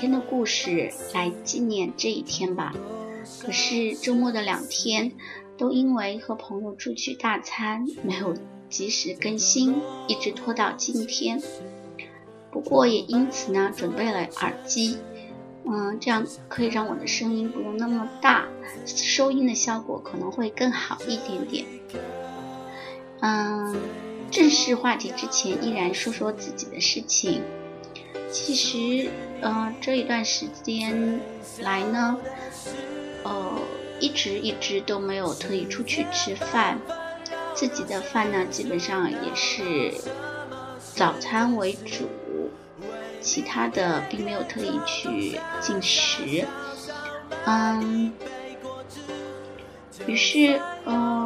天的故事，来纪念这一天吧。可是周末的两天，都因为和朋友出去大餐，没有及时更新，一直拖到今天。不过也因此呢，准备了耳机。嗯，这样可以让我的声音不用那么大，收音的效果可能会更好一点点。嗯，正式话题之前，依然说说自己的事情。其实，嗯，这一段时间来呢，呃，一直一直都没有特意出去吃饭，自己的饭呢，基本上也是早餐为主。其他的并没有特意去进食，嗯，于是，嗯，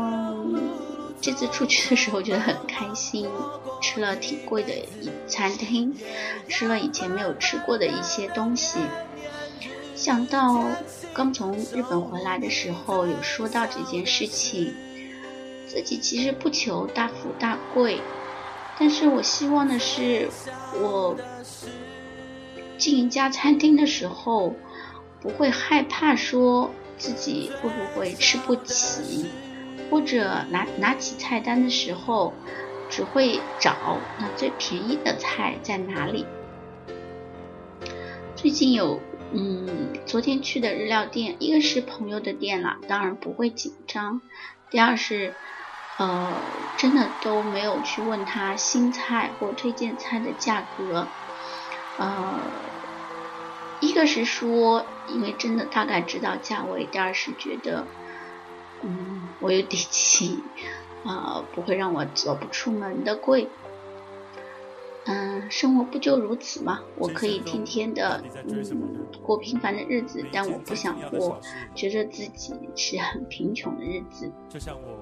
这次出去的时候觉得很开心，吃了挺贵的一餐厅，吃了以前没有吃过的一些东西。想到刚从日本回来的时候有说到这件事情，自己其实不求大富大贵。但是我希望的是，我进一家餐厅的时候，不会害怕说自己会不会吃不起，或者拿拿起菜单的时候，只会找那最便宜的菜在哪里。最近有，嗯，昨天去的日料店，一个是朋友的店了，当然不会紧张；第二是。呃，真的都没有去问他新菜或推荐菜的价格。呃，一个是说，因为真的大概知道价位；第二是觉得，嗯，我有底气，啊，不会让我走不出门的贵。嗯，生活不就如此吗？我可以天天的，嗯，过平凡的日子，但我不想过觉得自己是很贫穷的日子。就像我。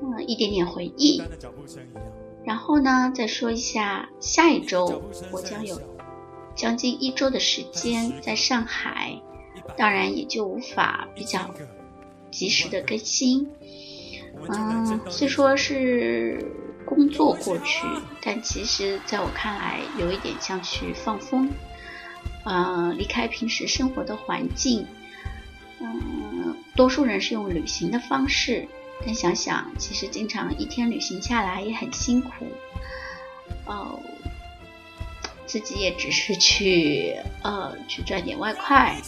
嗯，一点点回忆。然后呢，再说一下，下一周我将有将近一周的时间在上海，当然也就无法比较及时的更新。嗯，虽说是工作过去，但其实在我看来，有一点像去放风，嗯，离开平时生活的环境。嗯，多数人是用旅行的方式。但想想，其实经常一天旅行下来也很辛苦，哦，自己也只是去呃去赚点外快，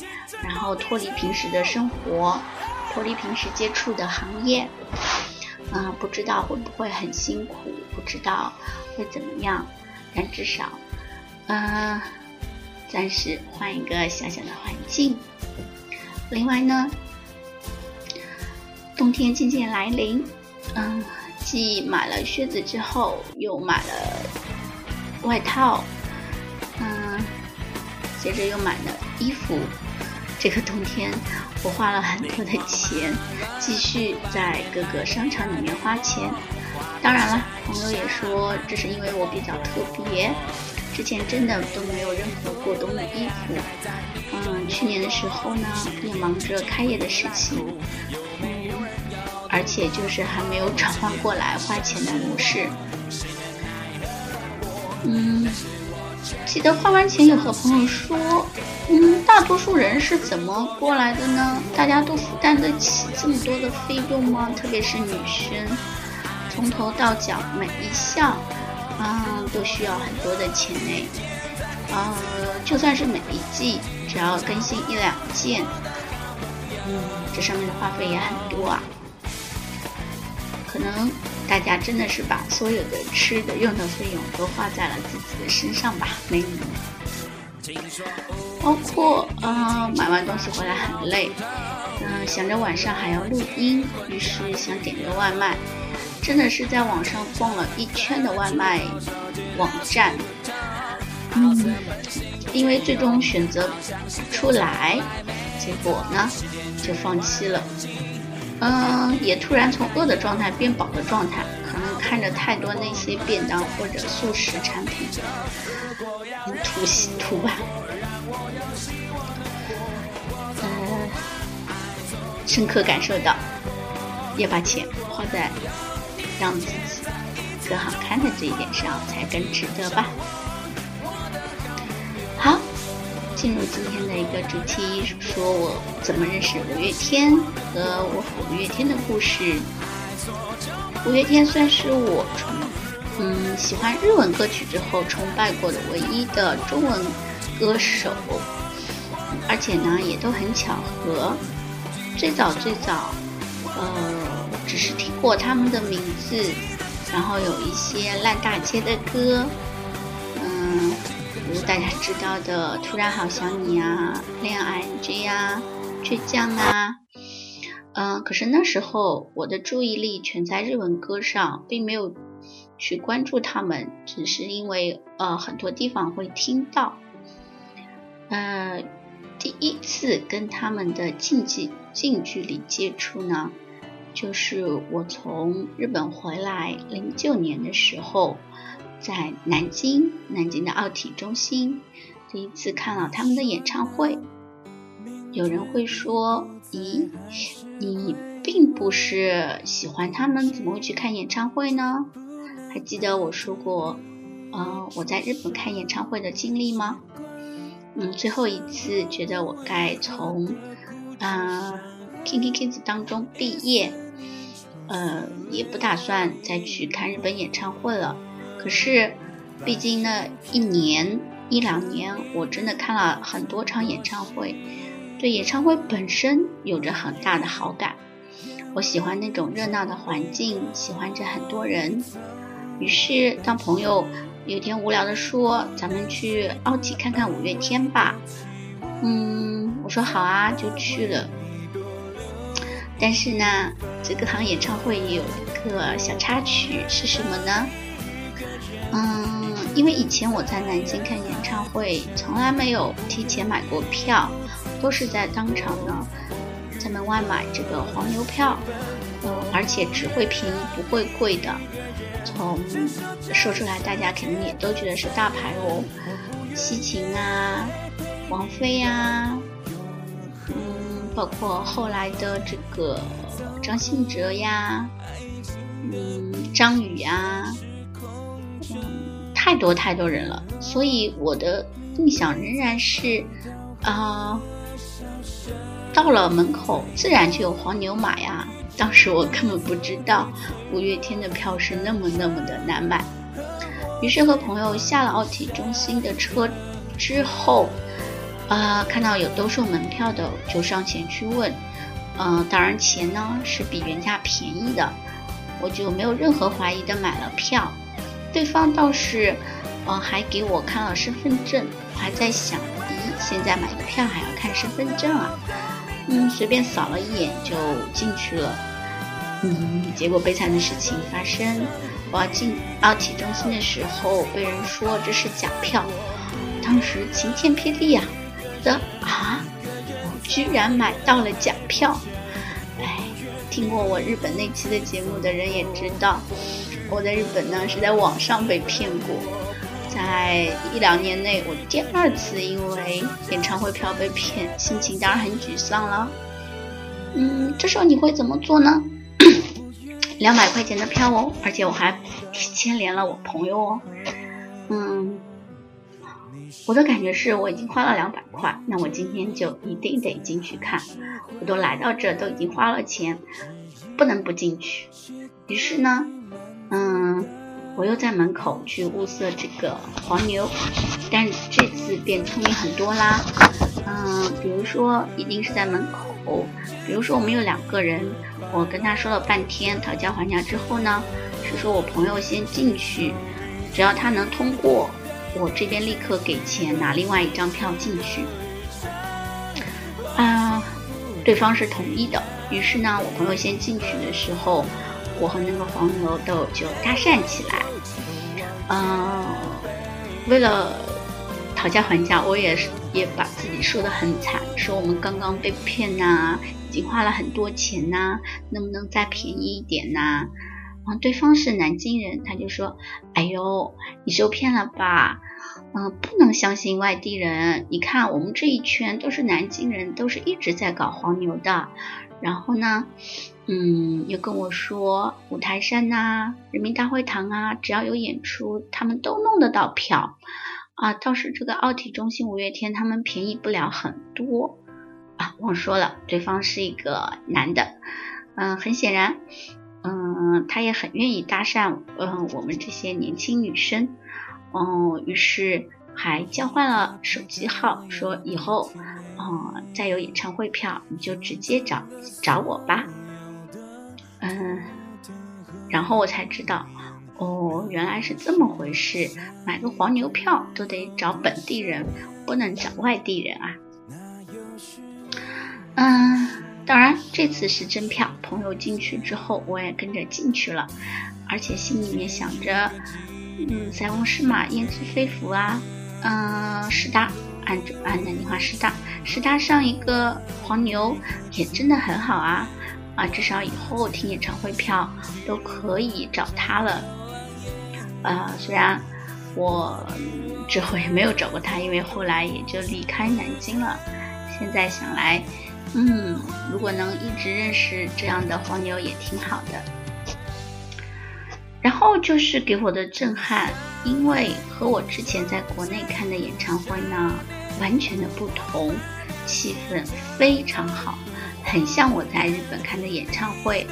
然后脱离平时的生活，脱离平时接触的行业，啊，不知道会不会很辛苦，不知道会怎么样，但至少，嗯，暂时换一个小小的环境。另外呢。冬天渐渐来临，嗯，既买了靴子之后，又买了外套，嗯，接着又买了衣服。这个冬天，我花了很多的钱，继续在各个商场里面花钱。当然了，朋友也说这是因为我比较特别，之前真的都没有任何过冬的衣服。嗯，去年的时候呢，也忙着开业的事情。嗯而且就是还没有转换过来花钱的模式。嗯，记得花完钱有和朋友说，嗯，大多数人是怎么过来的呢？大家都负担得起这么多的费用吗？特别是女生，从头到脚每一项，啊，都需要很多的钱呢。呃，就算是每一季，只要更新一两件，嗯，这上面的花费也很多啊。可能大家真的是把所有的吃的用的费用都花在了自己的身上吧，美女们。包括啊，买完东西回来很累，嗯，想着晚上还要录音，于是想点个外卖，真的是在网上逛了一圈的外卖网站，嗯，因为最终选择不出来，结果呢就放弃了。嗯，也突然从饿的状态变饱的状态，可能看着太多那些便当或者速食产品，吐吐吧。嗯，深刻感受到，要把钱花在让自己更好看的这一点上，才更值得吧。进入今天的一个主题，说我怎么认识五月天和我和五月天的故事。五月天算是我崇嗯喜欢日文歌曲之后崇拜过的唯一的中文歌手，而且呢也都很巧合。最早最早，呃，只是听过他们的名字，然后有一些烂大街的歌。嗯大家知道的《突然好想你》啊，《恋爱 G》啊，《倔强》啊，嗯，可是那时候我的注意力全在日文歌上，并没有去关注他们，只是因为呃很多地方会听到。呃，第一次跟他们的近距近距离接触呢，就是我从日本回来零九年的时候。在南京，南京的奥体中心，第一次看了他们的演唱会。有人会说：“咦，你并不是喜欢他们，怎么会去看演唱会呢？”还记得我说过，呃，我在日本看演唱会的经历吗？嗯，最后一次觉得我该从啊，Kinki Kids 当中毕业，呃，也不打算再去看日本演唱会了。可是，毕竟那一年一两年，我真的看了很多场演唱会，对演唱会本身有着很大的好感。我喜欢那种热闹的环境，喜欢着很多人。于是，当朋友有天无聊的说：“咱们去奥体看看五月天吧。”嗯，我说好啊，就去了。但是呢，这个场演唱会有一个小插曲，是什么呢？嗯，因为以前我在南京看演唱会，从来没有提前买过票，都是在当场呢，在门外买这个黄牛票，呃，而且只会便宜不会贵的。从说出来，大家肯定也都觉得是大牌哦，西芹啊，王菲呀，嗯，包括后来的这个张信哲呀，嗯，张宇呀。太多太多人了，所以我的印象仍然是，啊，到了门口自然就有黄牛买呀。当时我根本不知道五月天的票是那么那么的难买，于是和朋友下了奥体中心的车之后，啊，看到有兜售门票的，就上前去问，嗯，当然钱呢是比原价便宜的，我就没有任何怀疑的买了票。对方倒是，嗯，还给我看了身份证。我还在想，咦，现在买个票还要看身份证啊？嗯，随便扫了一眼就进去了。嗯，结果悲惨的事情发生，我要进奥体中心的时候，被人说这是假票。当时晴天霹雳啊！的啊，我居然买到了假票！哎，听过我日本那期的节目的人也知道。我在日本呢，是在网上被骗过，在一两年内，我第二次因为演唱会票被骗，心情当然很沮丧了。嗯，这时候你会怎么做呢？两百块钱的票哦，而且我还牵连了我朋友哦。嗯，我的感觉是我已经花了两百块，那我今天就一定得进去看。我都来到这，都已经花了钱，不能不进去。于是呢。嗯，我又在门口去物色这个黄牛，但这次变聪明很多啦。嗯，比如说一定是在门口，比如说我们有两个人，我跟他说了半天，讨价还价之后呢，是说我朋友先进去，只要他能通过，我这边立刻给钱拿另外一张票进去。啊，对方是同意的，于是呢，我朋友先进去的时候。我和那个黄牛都就搭讪起来，嗯，为了讨价还价，我也是也把自己说的很惨，说我们刚刚被骗呐，已经花了很多钱呐，能不能再便宜一点呐？啊，对方是南京人，他就说：“哎呦，你受骗了吧？嗯，不能相信外地人。你看我们这一圈都是南京人，都是一直在搞黄牛的。然后呢，嗯，又跟我说五台山呐、人民大会堂啊，只要有演出，他们都弄得到票。啊，倒是这个奥体中心五月天，他们便宜不了很多。啊，忘说了，对方是一个男的。嗯，很显然。”嗯，他也很愿意搭讪，嗯，我们这些年轻女生，嗯，于是还交换了手机号，说以后，嗯，再有演唱会票，你就直接找找我吧，然后我才知道，哦，原来是这么回事，买个黄牛票都得找本地人，不能找外地人啊，嗯。当然，这次是真票。朋友进去之后，我也跟着进去了，而且心里面想着，嗯，塞翁失马，焉知非福啊，嗯，师大，按按南京话师大，师大上一个黄牛也真的很好啊，啊，至少以后听演唱会票都可以找他了。呃，虽然我之后也没有找过他，因为后来也就离开南京了。现在想来。嗯，如果能一直认识这样的黄牛也挺好的。然后就是给我的震撼，因为和我之前在国内看的演唱会呢完全的不同，气氛非常好，很像我在日本看的演唱会。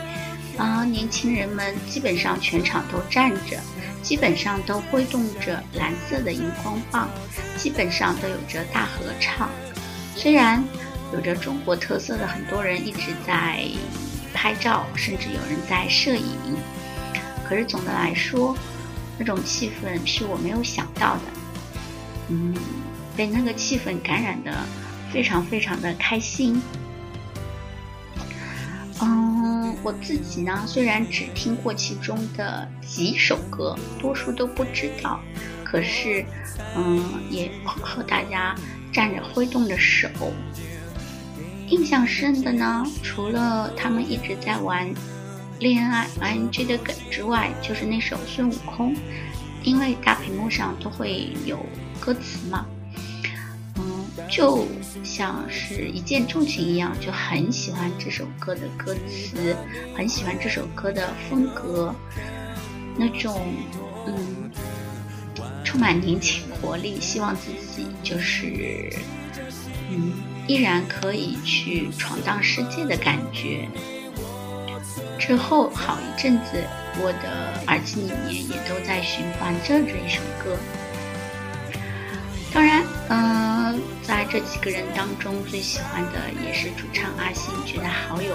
啊，年轻人们基本上全场都站着，基本上都挥动着蓝色的荧光棒，基本上都有着大合唱，虽然。有着中国特色的很多人一直在拍照，甚至有人在摄影。可是总的来说，那种气氛是我没有想到的。嗯，被那个气氛感染的非常非常的开心。我自己呢，虽然只听过其中的几首歌，多数都不知道，可是，嗯，也和大家站着挥动着手。印象深的呢，除了他们一直在玩恋爱 ing 的梗之外，就是那首孙悟空，因为大屏幕上都会有歌词嘛，就像是一见钟情一样，就很喜欢这首歌的歌词，很喜欢这首歌的风格，那种嗯，充满年轻活力，希望自己就是嗯。依然可以去闯荡世界的感觉。之后好一阵子，我的耳机里面也都在循环着这一首歌。当然，嗯，在这几个人当中，最喜欢的也是主唱阿信，觉得好有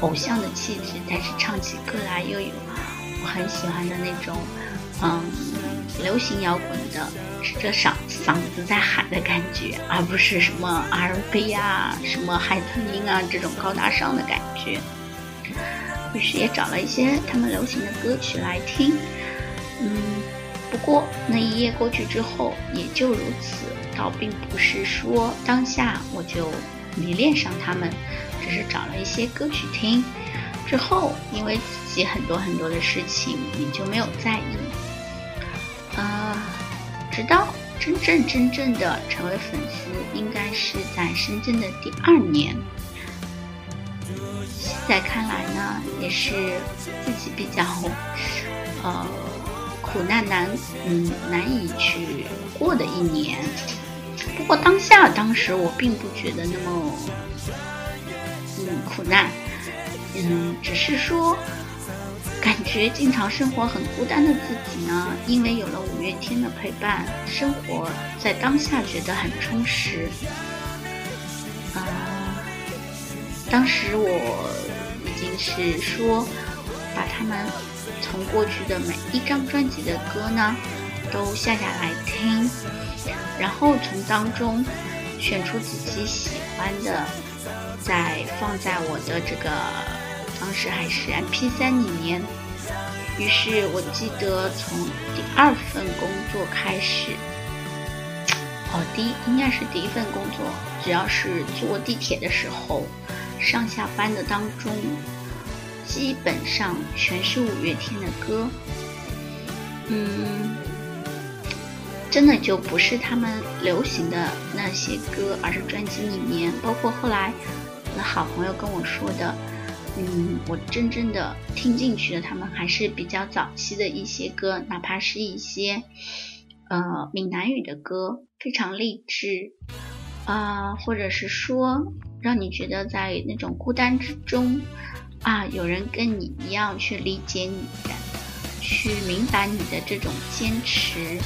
偶像的气质，但是唱起歌来又有我很喜欢的那种。嗯，流行摇滚的，是这嗓嗓子在喊的感觉，而不是什么 R&B 啊、什么海豚音啊这种高大上的感觉。于是也找了一些他们流行的歌曲来听。嗯，不过那一夜过去之后也就如此，倒并不是说当下我就迷恋上他们，只是找了一些歌曲听。之后因为自己很多很多的事情，也就没有在意。啊，直到真正真正的成为粉丝，应该是在深圳的第二年。现在看来呢，也是自己比较呃苦难难嗯难以去过的一年。不过当下当时我并不觉得那么嗯苦难，嗯，只是说。感觉经常生活很孤单的自己呢，因为有了五月天的陪伴，生活在当下觉得很充实。啊，当时我已经是说，把他们从过去的每一张专辑的歌呢，都下下来听，然后从当中选出自己喜欢的，再放在我的这个。当时还是 MP3 里面，于是我记得从第二份工作开始，哦，第一应该是第一份工作，只要是坐地铁的时候，上下班的当中，基本上全是五月天的歌。嗯，真的就不是他们流行的那些歌，而是专辑里面，包括后来我的好朋友跟我说的，嗯，我真正的听进去的，他们还是比较早期的一些歌，哪怕是一些呃闽南语的歌。非常励志啊，或者是说让你觉得在那种孤单之中啊，有人跟你一样去理解你的，去明白你的这种坚持。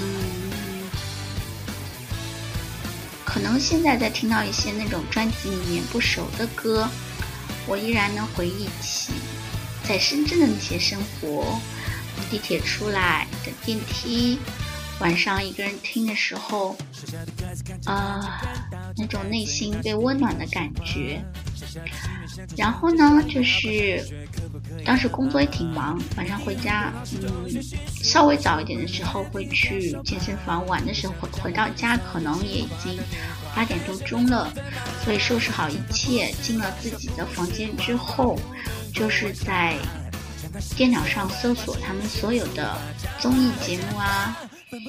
嗯，可能现在在听到一些那种专辑里面不熟的歌，我依然能回忆起在深圳的那些生活，地铁出来等电梯。晚上一个人听的时候，啊，那种内心被温暖的感觉。然后呢，就是当时工作也挺忙，晚上回家，嗯，稍微早一点的时候会去健身房，晚的时候回回到家可能也已经八点多钟了。所以收拾好一切，进了自己的房间之后，就是在电脑上搜索他们所有的综艺节目啊。嗯，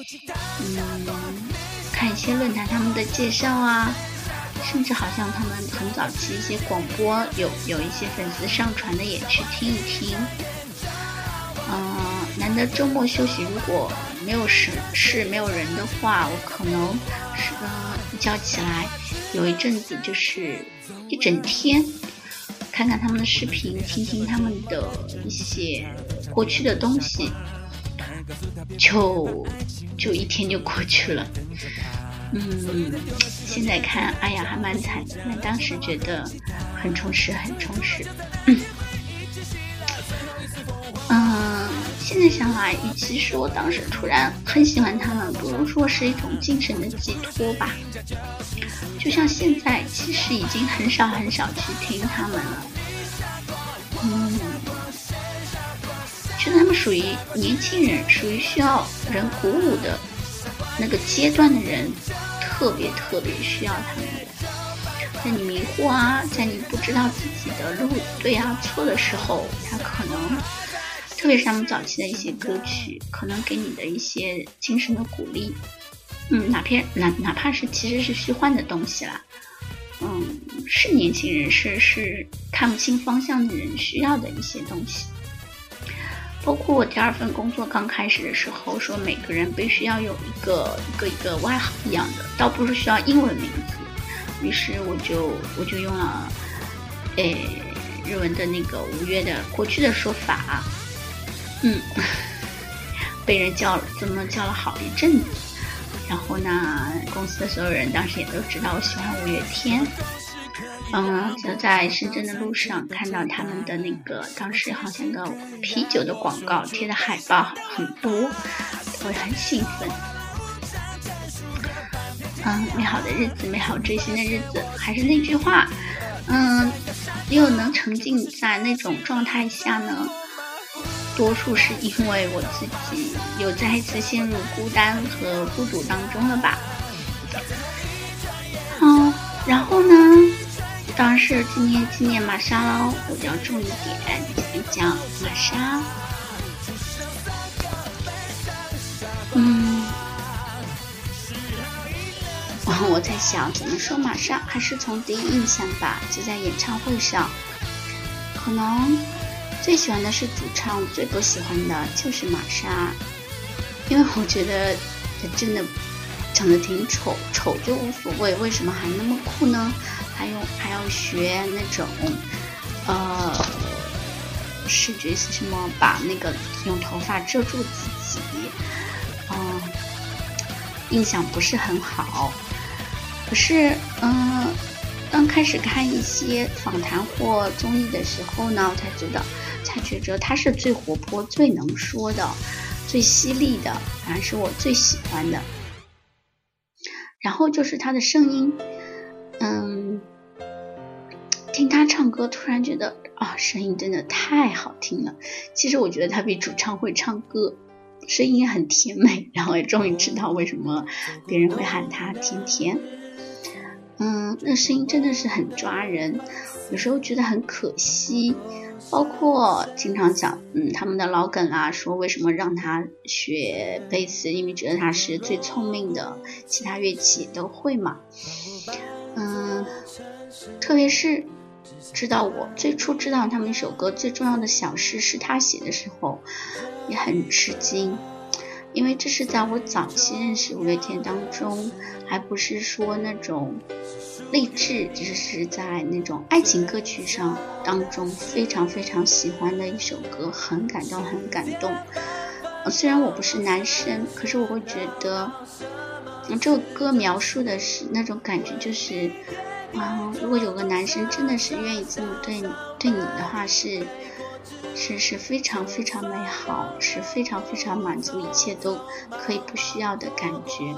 看一些论坛他们的介绍啊，甚至好像他们很早期一些广播有有一些粉丝上传的也去听一听。嗯，难得周末休息，如果没有事事没有人的话，我可能是一觉起来有一阵子就是一整天看看他们的视频，听听他们的一些过去的东西。就就一天就过去了，嗯，现在看，哎呀，还蛮惨的。那当时觉得很充实，很充实。嗯，现在想来，与其说当时突然很喜欢他们，不如说是一种精神的寄托吧。就像现在，其实已经很少很少去听他们了。嗯觉得他们属于年轻人，属于需要人鼓舞的那个阶段的人，特别特别需要他们。在你迷惑啊，在你不知道自己的路对啊错的时候，他可能，特别是他们早期的一些歌曲，可能给你的一些精神的鼓励。嗯，哪怕哪哪怕是其实是虚幻的东西啦，嗯，是年轻人是是看不清方向的人需要的一些东西。包括我第二份工作刚开始的时候，说每个人必须要有一个一个一个外号一样的，倒不是需要英文名字。于是我就我就用了，诶，日文的那个五月的过去的说法，嗯，被人叫了这么叫了好一阵子。然后呢，公司的所有人当时也都知道我喜欢五月天。嗯，就在深圳的路上看到他们的那个，当时好像个啤酒的广告贴的海报很多，会很兴奋。嗯，美好的日子，美好追星的日子，还是那句话，嗯，又能沉浸在那种状态下呢，多数是因为我自己有再一次陷入孤单和孤独当中了吧。嗯，然后呢？当然是今天纪念玛莎喽，我就要重一点讲一讲玛莎。嗯，我在想怎么说玛莎，还是从第一印象吧。就在演唱会上，可能最喜欢的是主唱，最不喜欢的就是玛莎，因为我觉得她真的长得挺丑，丑就无所谓，为什么还那么酷呢？还有还要学那种，呃，视觉是什么？把那个用头发遮住自己，嗯，印象不是很好。可是，嗯，刚开始看一些访谈或综艺的时候呢，才知道，才觉着他是最活泼、最能说的、最犀利的，反而是我最喜欢的。然后就是他的声音，嗯。听他唱歌，突然觉得啊，声音真的太好听了。其实我觉得他比主唱会唱歌，声音很甜美，然后也终于知道为什么别人会喊他甜甜。嗯，那声音真的是很抓人，有时候觉得很可惜。包括经常讲，嗯，他们的老梗啊，说为什么让他学贝斯，因为觉得他是最聪明的，其他乐器都会嘛。嗯，特别是知道我最初知道他们一首歌最重要的小事是他写的时候，也很吃惊。因为这是在我早期认识五月天当中，还不是说那种励志，只是在那种爱情歌曲上当中非常非常喜欢的一首歌，很感动，很感动。虽然我不是男生，可是我会觉得，这个歌描述的是那种感觉，就是啊，如果有个男生真的是愿意这么对你对你的话，是。是是非常非常美好，是非常非常满足，一切都可以不需要的感觉。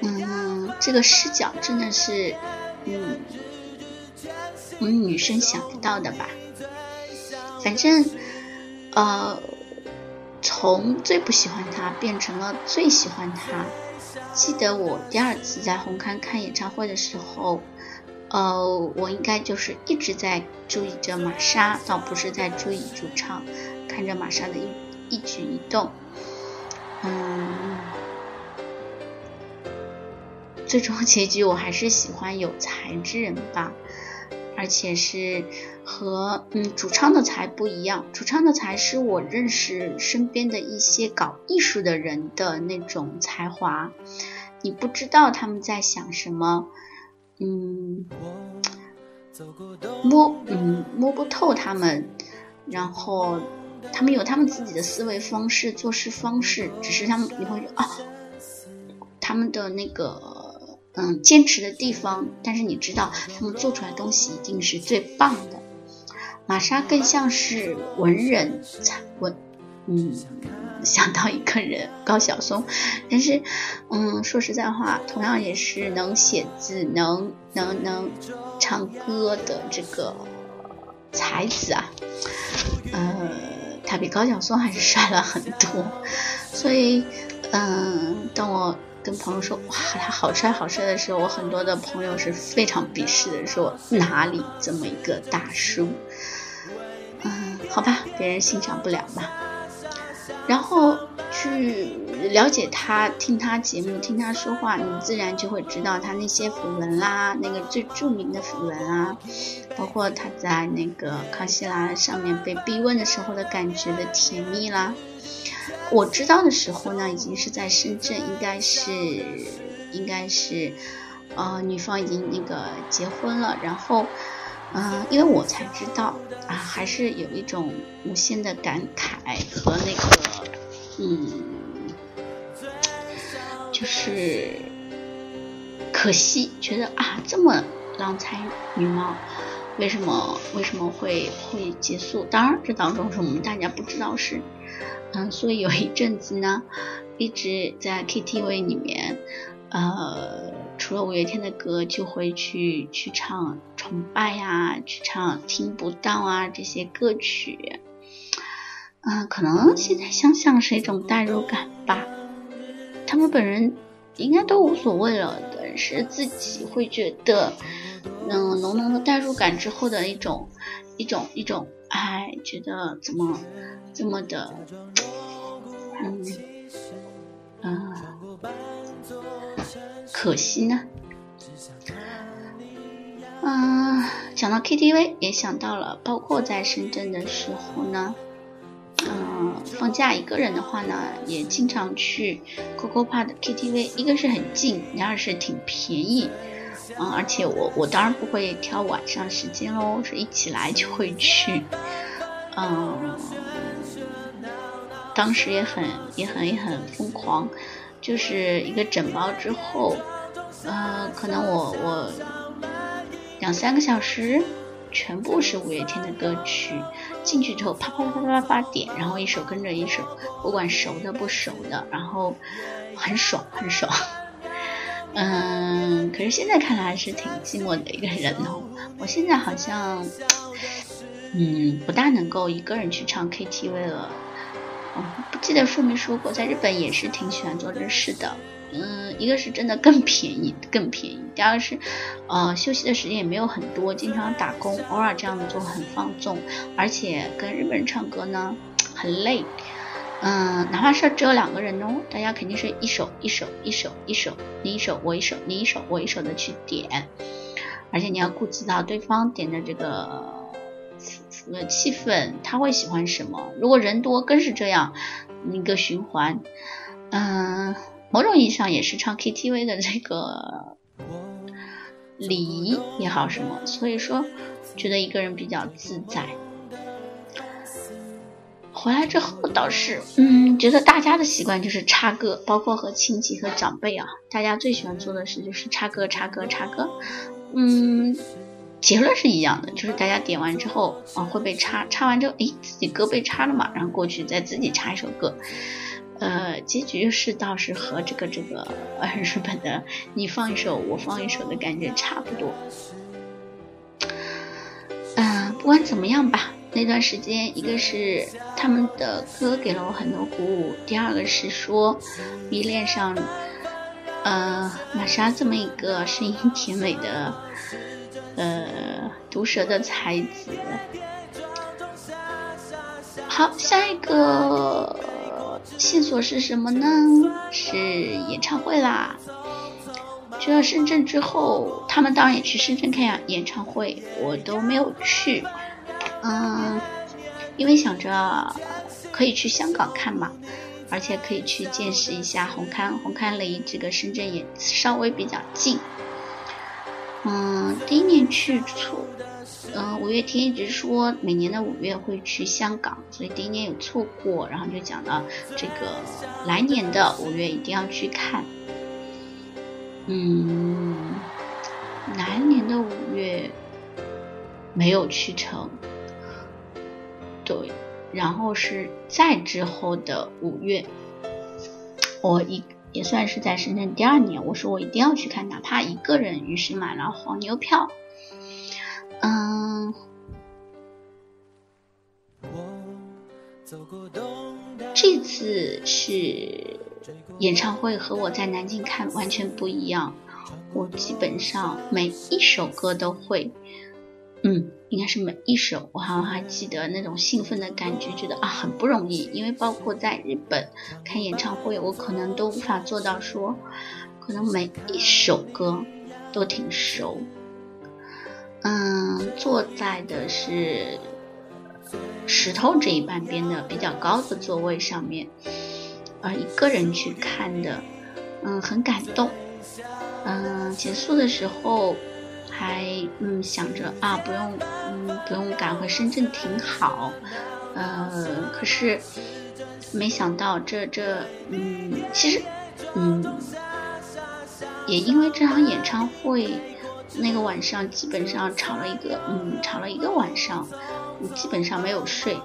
嗯，这个视角真的是，嗯，我们女生想不到的吧？反正，呃，从最不喜欢他变成了最喜欢他。记得我第二次在红磡看演唱会的时候。呃，我应该就是一直在注意着玛莎，倒不是在注意主唱，看着玛莎的一一举一动。嗯，最终结局我还是喜欢有才之人吧，而且是和嗯主唱的才不一样，主唱的才是我认识身边的一些搞艺术的人的那种才华，你不知道他们在想什么。嗯，摸嗯摸不透他们，然后他们有他们自己的思维方式、做事方式，只是他们你会啊，他们的那个嗯坚持的地方，但是你知道他们做出来东西一定是最棒的。玛莎更像是文人才文，嗯。想到一个人高晓松，但是，嗯，说实在话，同样也是能写字、能能能唱歌的这个才子啊，呃，他比高晓松还是帅了很多。所以，嗯，当我跟朋友说哇他好帅好帅的时候，我很多的朋友是非常鄙视的，说哪里这么一个大叔？嗯，好吧，别人欣赏不了嘛。然后去了解他，听他节目，听他说话，你自然就会知道他那些绯闻啦，那个最著名的绯闻啊，包括他在那个康熙来上面被逼问的时候的感觉的甜蜜啦。我知道的时候呢，已经是在深圳，应该是应该是，呃，女方已经那个结婚了，然后。嗯，因为我才知道啊，还是有一种无限的感慨和那个，嗯，就是可惜，觉得啊，这么郎才女貌，为什么为什么会会结束？当然，这当中是我们大家不知道是，嗯，所以有一阵子呢，一直在 KTV 里面。呃，除了五月天的歌，就会去去唱《崇拜》呀，去唱《听不到》啊这些歌曲。嗯，可能现在想想是一种代入感吧。他们本人应该都无所谓了，但是自己会觉得，嗯，浓浓的代入感之后的一种一种一种，哎，觉得怎么这么的，嗯嗯。可惜呢，嗯，讲到 KTV 也想到了，包括在深圳的时候呢，嗯，放假一个人的话呢，也经常去 COCO Park 的 KTV，一个是很近，然二是挺便宜，嗯，而且我我当然不会挑晚上时间喽，是一起来就会去，嗯，当时也很也很也很疯狂。就是一个整包之后，呃，可能我我两三个小时，全部是五月天的歌曲，进去之后啪啪啪啪啪啪点，然后一首跟着一首，不管熟的不熟的，然后很爽很爽。嗯，可是现在看来还是挺寂寞的一个人哦。我现在好像，嗯，不大能够一个人去唱 KTV 了。嗯，不记得说没说过，在日本也是挺喜欢做这事的。嗯，一个是真的更便宜，更便宜。第二个是，呃，休息的时间也没有很多，经常打工，偶尔这样子做很放纵。而且跟日本人唱歌呢，很累。嗯，哪怕是只有两个人哦，大家肯定是一首一首一首一首，你一首我一首，你一首我一首的去点。而且你要顾及到对方点的这个呃气氛，他会喜欢什么。如果人多，更是这样一个循环。嗯。某种意义上也是唱 KTV 的这个礼仪也好什么，所以说觉得一个人比较自在。回来之后倒是，嗯，觉得大家的习惯就是插歌，包括和亲戚和长辈啊，大家最喜欢做的事就是插歌、插歌、插歌。嗯，结论是一样的，就是大家点完之后啊会被插，插完之后，哎，自己歌被插了嘛，然后过去再自己插一首歌。呃，结局是倒是和这个这个呃日本的你放一首我放一首的感觉差不多。嗯，不管怎么样吧，那段时间一个是他们的歌给了我很多鼓舞，第二个是说迷恋上呃玛莎这么一个声音甜美的呃毒舌的才子。好，下一个。线索是什么呢？是演唱会啦。去了深圳之后，他们当然也去深圳看演演唱会，我都没有去。嗯，因为想着可以去香港看嘛，而且可以去见识一下红磡。红磡离这个深圳也稍微比较近。嗯，第一年去错。嗯，五月天一直说每年的五月会去香港，所以第一年有错过，然后就讲到这个来年的五月一定要去看。嗯，来年的五月没有去成，对，然后是再之后的五月，我一也算是在深圳第二年，我说我一定要去看，哪怕一个人，于是买了黄牛票。嗯，这次是演唱会和我在南京看完全不一样。我基本上每一首歌都会，嗯，应该是每一首。我好像还记得那种兴奋的感觉，觉得啊很不容易。因为包括在日本看演唱会，我可能都无法做到说，可能每一首歌都挺熟。嗯，坐在的是石头这一半边的比较高的座位上面，呃，一个人去看的，嗯，很感动。嗯，结束的时候还嗯想着啊，不用嗯不用赶回深圳挺好。呃，可是没想到这这嗯，其实嗯，也因为这场演唱会。那个晚上基本上吵了一个，嗯，吵了一个晚上，基本上没有睡，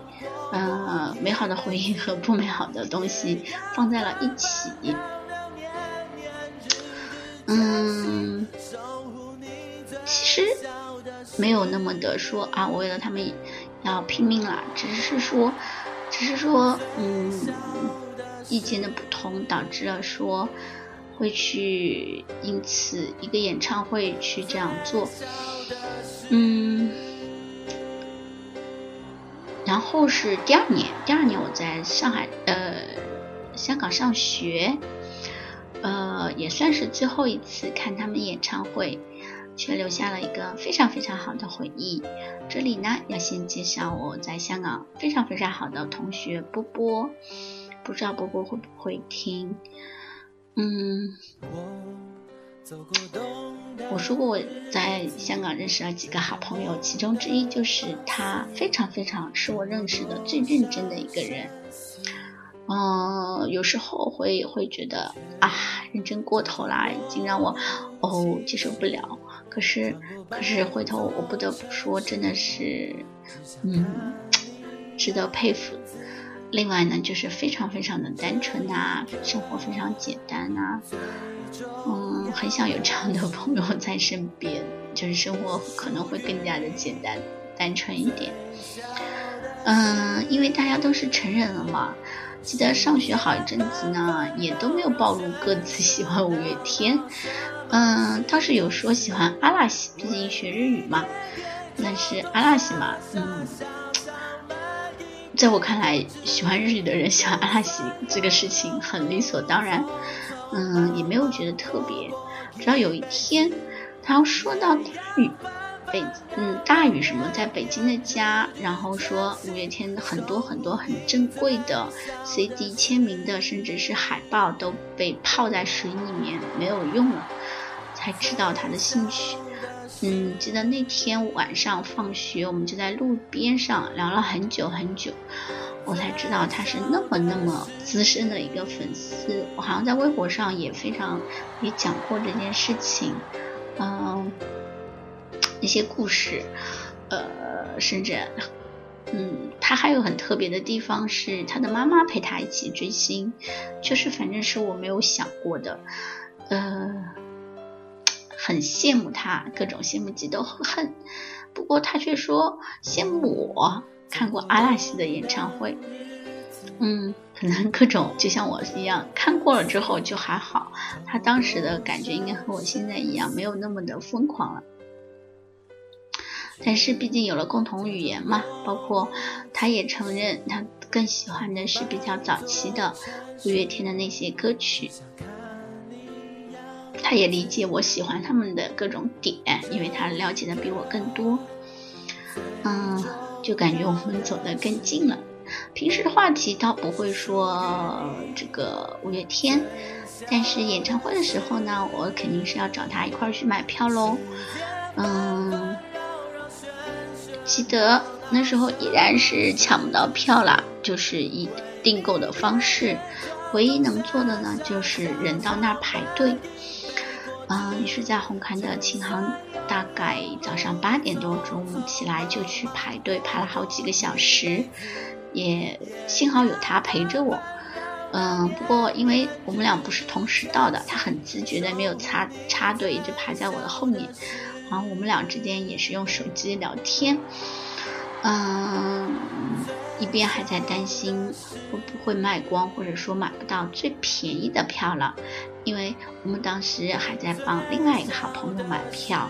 呃，美好的回忆和不美好的东西放在了一起，嗯，其实没有那么的说啊，我为了他们要拼命了，只是说，只是说，嗯，意见的不同导致了说。会去因此一个演唱会去这样做，嗯，然后是第二年，第二年我在上海呃香港上学，呃也算是最后一次看他们演唱会，却留下了一个非常非常好的回忆。这里呢要先介绍我在香港非常非常好的同学波波，不知道波波会不会听。嗯，我说过我在香港认识了几个好朋友，其中之一就是他，非常非常是我认识的最认真的一个人。嗯，有时候会会觉得啊，认真过头啦，已经让我哦接受不了。可是可是回头我不得不说，真的是嗯，值得佩服。另外呢，就是非常非常的单纯呐，生活非常简单呐，嗯，很想有这样的朋友在身边，就是生活可能会更加的简单单纯一点。嗯，因为大家都是成人了嘛，记得上学好一阵子呢，也都没有暴露各自喜欢五月天。嗯，倒是有说喜欢阿拉西，毕竟学日语嘛。但是阿拉西嘛，嗯，在我看来，喜欢日语的人喜欢阿拉西这个事情很理所当然。嗯，也没有觉得特别。直到有一天，他要说到日语，北嗯大雨什么在北京的家，然后说五月天很多很多很珍贵的 CD 签名的，甚至是海报都被泡在水里面没有用了，才知道他的兴趣。嗯，记得那天晚上放学，我们就在路边上聊了很久很久。我才知道他是那么那么资深的一个粉丝，我好像在微博上也非常也讲过这件事情，嗯，一些故事，呃，甚至，嗯，他还有很特别的地方是他的妈妈陪他一起追星，就是反正是我没有想过的，呃，很羡慕他，各种羡慕嫉妒恨，不过他却说羡慕我。看过阿拉西的演唱会，嗯，可能各种就像我一样，看过了之后就还好。他当时的感觉应该和我现在一样，没有那么的疯狂了。但是毕竟有了共同语言嘛，包括他也承认他更喜欢的是比较早期的五月天的那些歌曲。他也理解我喜欢他们的各种点，因为他了解的比我更多。嗯。就感觉我们走得更近了。平时的话题倒不会说这个五月天，但是演唱会的时候呢，我肯定是要找他一块儿去买票喽。嗯，记得那时候依然是抢不到票了，就是以订购的方式，唯一能做的呢，就是人到那儿排队。嗯，是在红磡的琴行，大概早上八点多钟起来就去排队，排了好几个小时，也幸好有他陪着我。嗯，不过因为我们俩不是同时到的，他很自觉的没有插插队，一直排在我的后面。然后我们俩之间也是用手机聊天。嗯。一边还在担心会不会卖光，或者说买不到最便宜的票了，因为我们当时还在帮另外一个好朋友买票，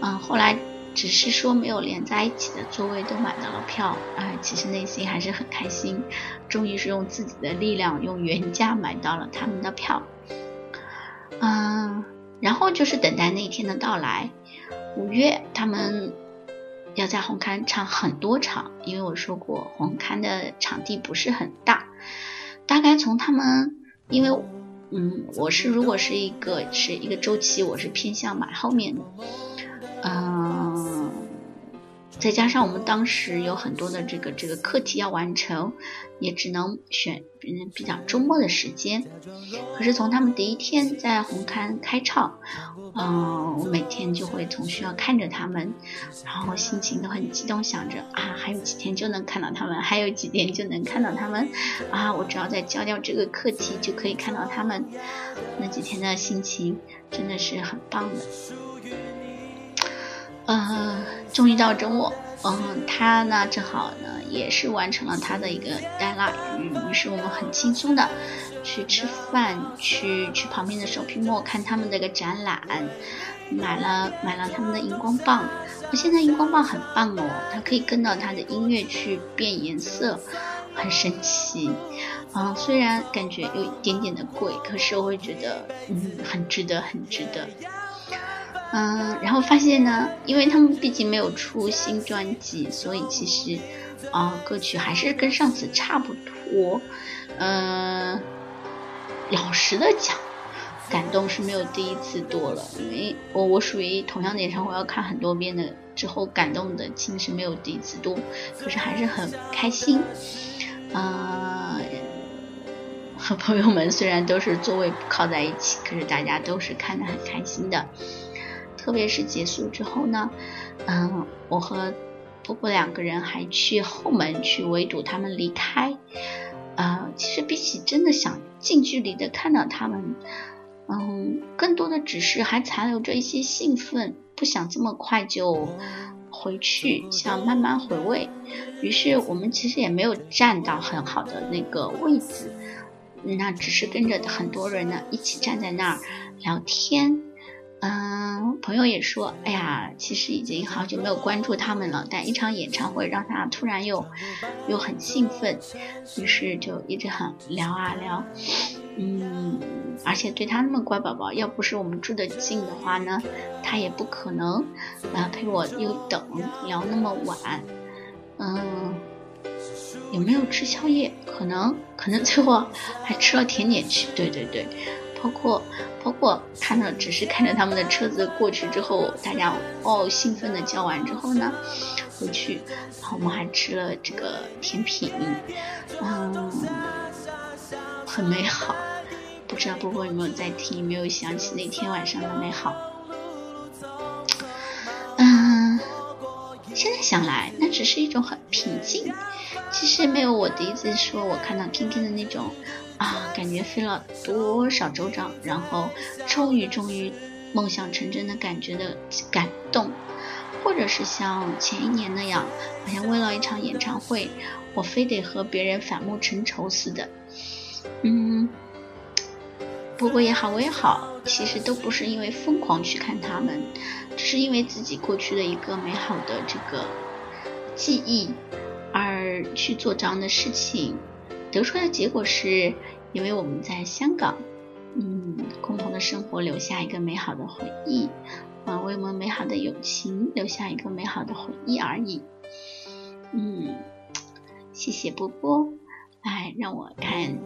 嗯，后来只是说没有连在一起的座位都买到了票，啊，其实内心还是很开心，终于是用自己的力量用原价买到了他们的票，嗯，然后就是等待那一天的到来，五月他们。要在红磡唱很多场，因为我说过红磡的场地不是很大，大概从他们，因为嗯，我是如果是一个是一个周期，我是偏向买后面的，嗯。再加上我们当时有很多的这个这个课题要完成，也只能选嗯比较周末的时间。可是从他们第一天在红磡开唱，嗯，我每天就会从学校看着他们，然后心情都很激动，想着啊还有几天就能看到他们，还有几天就能看到他们，啊我只要再交掉这个课题就可以看到他们。那几天的心情真的是很棒的。呃，终于到周末，嗯，他呢正好呢也是完成了他的一个 deadline，于是我们很轻松的去吃饭，去去旁边的手屏幕看他们的一个展览，买了买了他们的荧光棒，我现在荧光棒很棒哦，它可以跟到它的音乐去变颜色，很神奇，嗯，虽然感觉有一点点的贵，可是我会觉得嗯很值得，很值得。嗯，然后发现呢，因为他们毕竟没有出新专辑，所以其实啊，歌曲还是跟上次差不多。嗯，老实的讲，感动是没有第一次多了，因为我我属于同样的演唱会要看很多遍的，之后感动的其实没有第一次多，可是还是很开心。啊，和 朋友们虽然都是座位靠在一起，可是大家都是看得很开心的。特别是结束之后呢，嗯，我和波波两个人还去后门去围堵他们离开。呃，其实比起真的想近距离的看到他们，嗯，更多的只是还残留着一些兴奋，不想这么快就回去，想慢慢回味。于是我们其实也没有站到很好的那个位置，那只是跟着很多人呢一起站在那儿聊天。嗯，朋友也说，哎呀，其实已经好久没有关注他们了，但一场演唱会让他突然又又很兴奋，于是就一直很聊啊聊。嗯，而且对他那么乖宝宝，要不是我们住得近的话呢，他也不可能啊陪我又等聊那么晚。嗯，有没有吃宵夜？可能，可能最后还吃了甜点去。对对对，包括包括看着只是看着他们的车子过去之后，大家哦兴奋的叫完之后呢，回去，然后我们还吃了这个甜品。嗯。很美好，不知道波波有没有在听，没有想起那天晚上的美好？嗯，现在想来，那只是一种很平静，其实没有我第一次说我看到天天的那种啊，感觉飞了多少周章，然后终于终于梦想成真的感觉的感动，或者是像前一年那样，好像为了一场演唱会，我非得和别人反目成仇似的。嗯，不过也好，我也好，其实都不是因为疯狂去看他们，只是因为自己过去的一个美好的这个记忆而去做这样的事情，得出来的结果是，因为我们在香港，嗯，共同的生活留下一个美好的回忆，啊，为我们美好的友情留下一个美好的回忆而已。嗯，谢谢波波。哎让我看，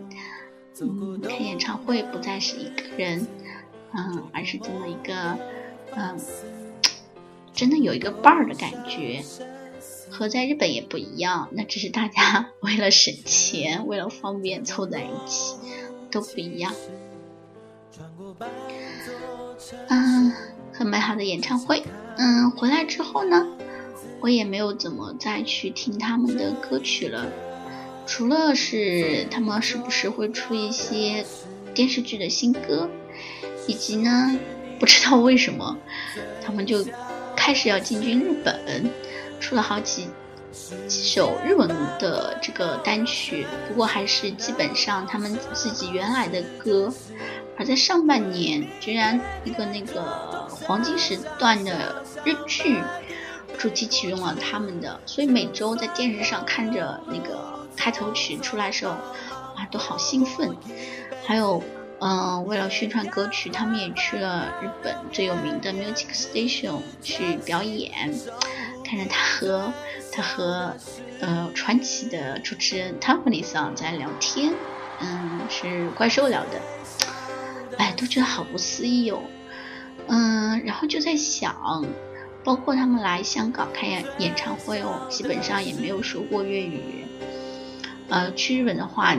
嗯，看演唱会不再是一个人，嗯，而是这么一个，嗯，真的有一个伴儿的感觉，和在日本也不一样。那只是大家 为了省钱，为了方便凑在一起，都不一样。嗯，很美好的演唱会。嗯，回来之后呢，我也没有怎么再去听他们的歌曲了。除了是他们时不时会出一些电视剧的新歌，以及呢，不知道为什么他们就开始要进军日本，出了好几几首日文的这个单曲，不过还是基本上他们自己原来的歌。而在上半年，居然一个那个黄金时段的日剧主题曲用了他们的，所以每周在电视上看着那个。开头曲出来时候，哇，都好兴奋。还有，嗯，为了宣传歌曲，他们也去了日本最有名的 Music Station 去表演。看着他和他和呃传奇的主持人汤姆尼桑在聊天，嗯，是怪兽聊的，哎，都觉得好不思议哦。嗯，然后就在想，包括他们来香港开演演唱会哦，基本上也没有说过粤语。呃，去日本的话，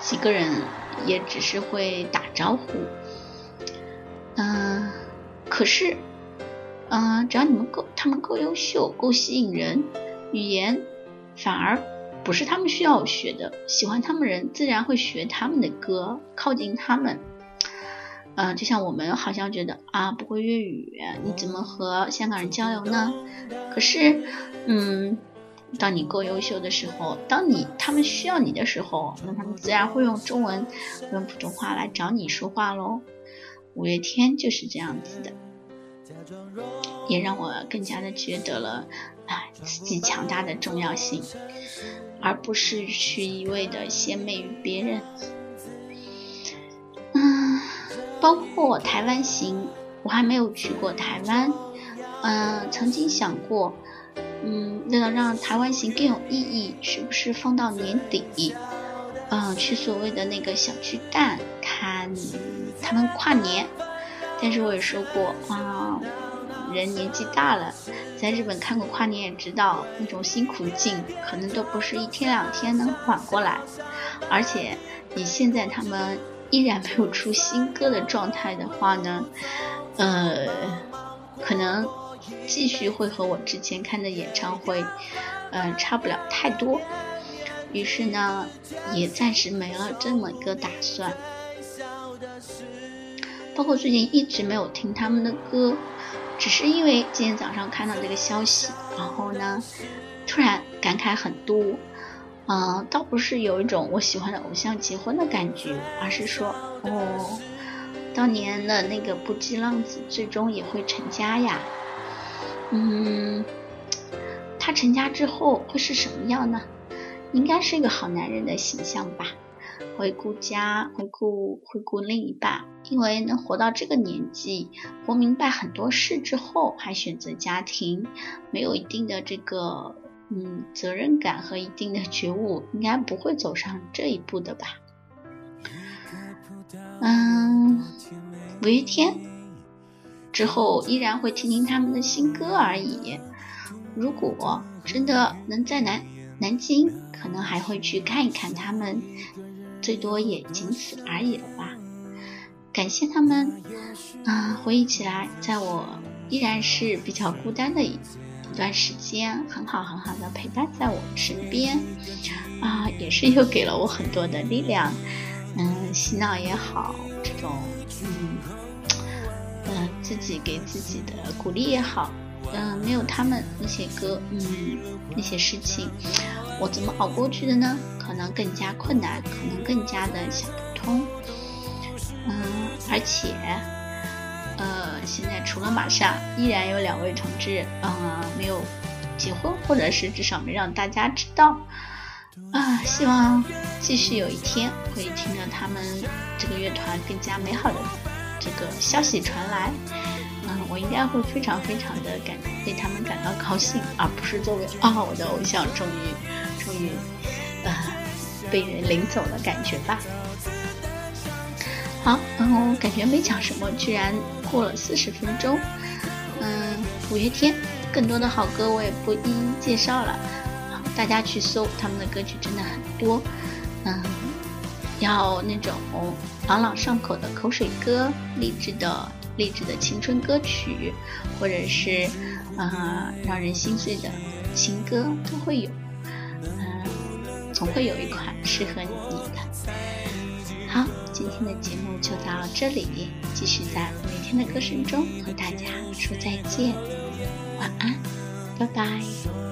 几个人也只是会打招呼。嗯，可是，嗯，只要你们够，他们够优秀，够吸引人，语言反而不是他们需要学的。喜欢他们人自然会学他们的歌，靠近他们。嗯，就像我们好像觉得啊，不会粤语，你怎么和香港人交流呢？可是，嗯。当你够优秀的时候，当你他们需要你的时候，那他们自然会用中文、用普通话来找你说话喽。五月天就是这样子的，也让我更加的觉得了啊自己强大的重要性，而不是去一味的献媚于别人。嗯，包括台湾行，我还没有去过台湾，嗯，曾经想过。嗯，为了让台湾行更有意义，是不是放到年底？嗯，去所谓的那个小巨蛋看他们跨年。但是我也说过啊，人年纪大了，在日本看过跨年也知道那种辛苦劲，可能都不是一天两天能缓过来。而且你现在他们依然没有出新歌的状态的话呢，呃，可能。继续会和我之前看的演唱会，嗯，差不了太多。于是呢，也暂时没了这么一个打算。包括最近一直没有听他们的歌，只是因为今天早上看到这个消息，然后呢，突然感慨很多。嗯，倒不是有一种我喜欢的偶像结婚的感觉，而是说，哦，当年的那个不羁浪子最终也会成家呀。嗯，他成家之后会是什么样呢？应该是一个好男人的形象吧。回顾家，回顾回顾另一半，因为能活到这个年纪，活明白很多事之后，还选择家庭，没有一定的这个。嗯，责任感和一定的觉悟，应该不会走上这一步的吧？嗯，五月天之后依然会听听他们的新歌而已。如果真的能在南南京，可能还会去看一看他们，最多也仅此而已了吧。感谢他们，啊，回忆起来，在我依然是比较孤单的一。段时间很好很好的陪伴在我身边，啊，也是又给了我很多的力量，嗯，洗脑也好，这种嗯嗯自己给自己的鼓励也好，嗯，没有他们那些歌，嗯，那些事情，我怎么熬过去的呢？可能更加困难，可能更加的想不通，嗯，而且。呃，现在除了马上，依然有两位同志，呃，没有结婚，或者是至少没让大家知道。啊，希望继续有一天会听到他们这个乐团更加美好的这个消息传来。嗯，我应该会非常非常的感为他们感到高兴，而不是作为啊我的偶像终于终于被人领走了感觉吧。好，然后感觉没讲什么，居然过了四十分钟。嗯，五月天更多的好歌我也不一一介绍了，大家去搜他们的歌曲真的很多。嗯，要那种朗朗上口的口水歌、励志的励志的青春歌曲，或者是啊让人心碎的情歌都会有。会有一款适合你的。好。今天的节目就到这里，继续在每天的歌声中和大家说再见，晚安，拜拜。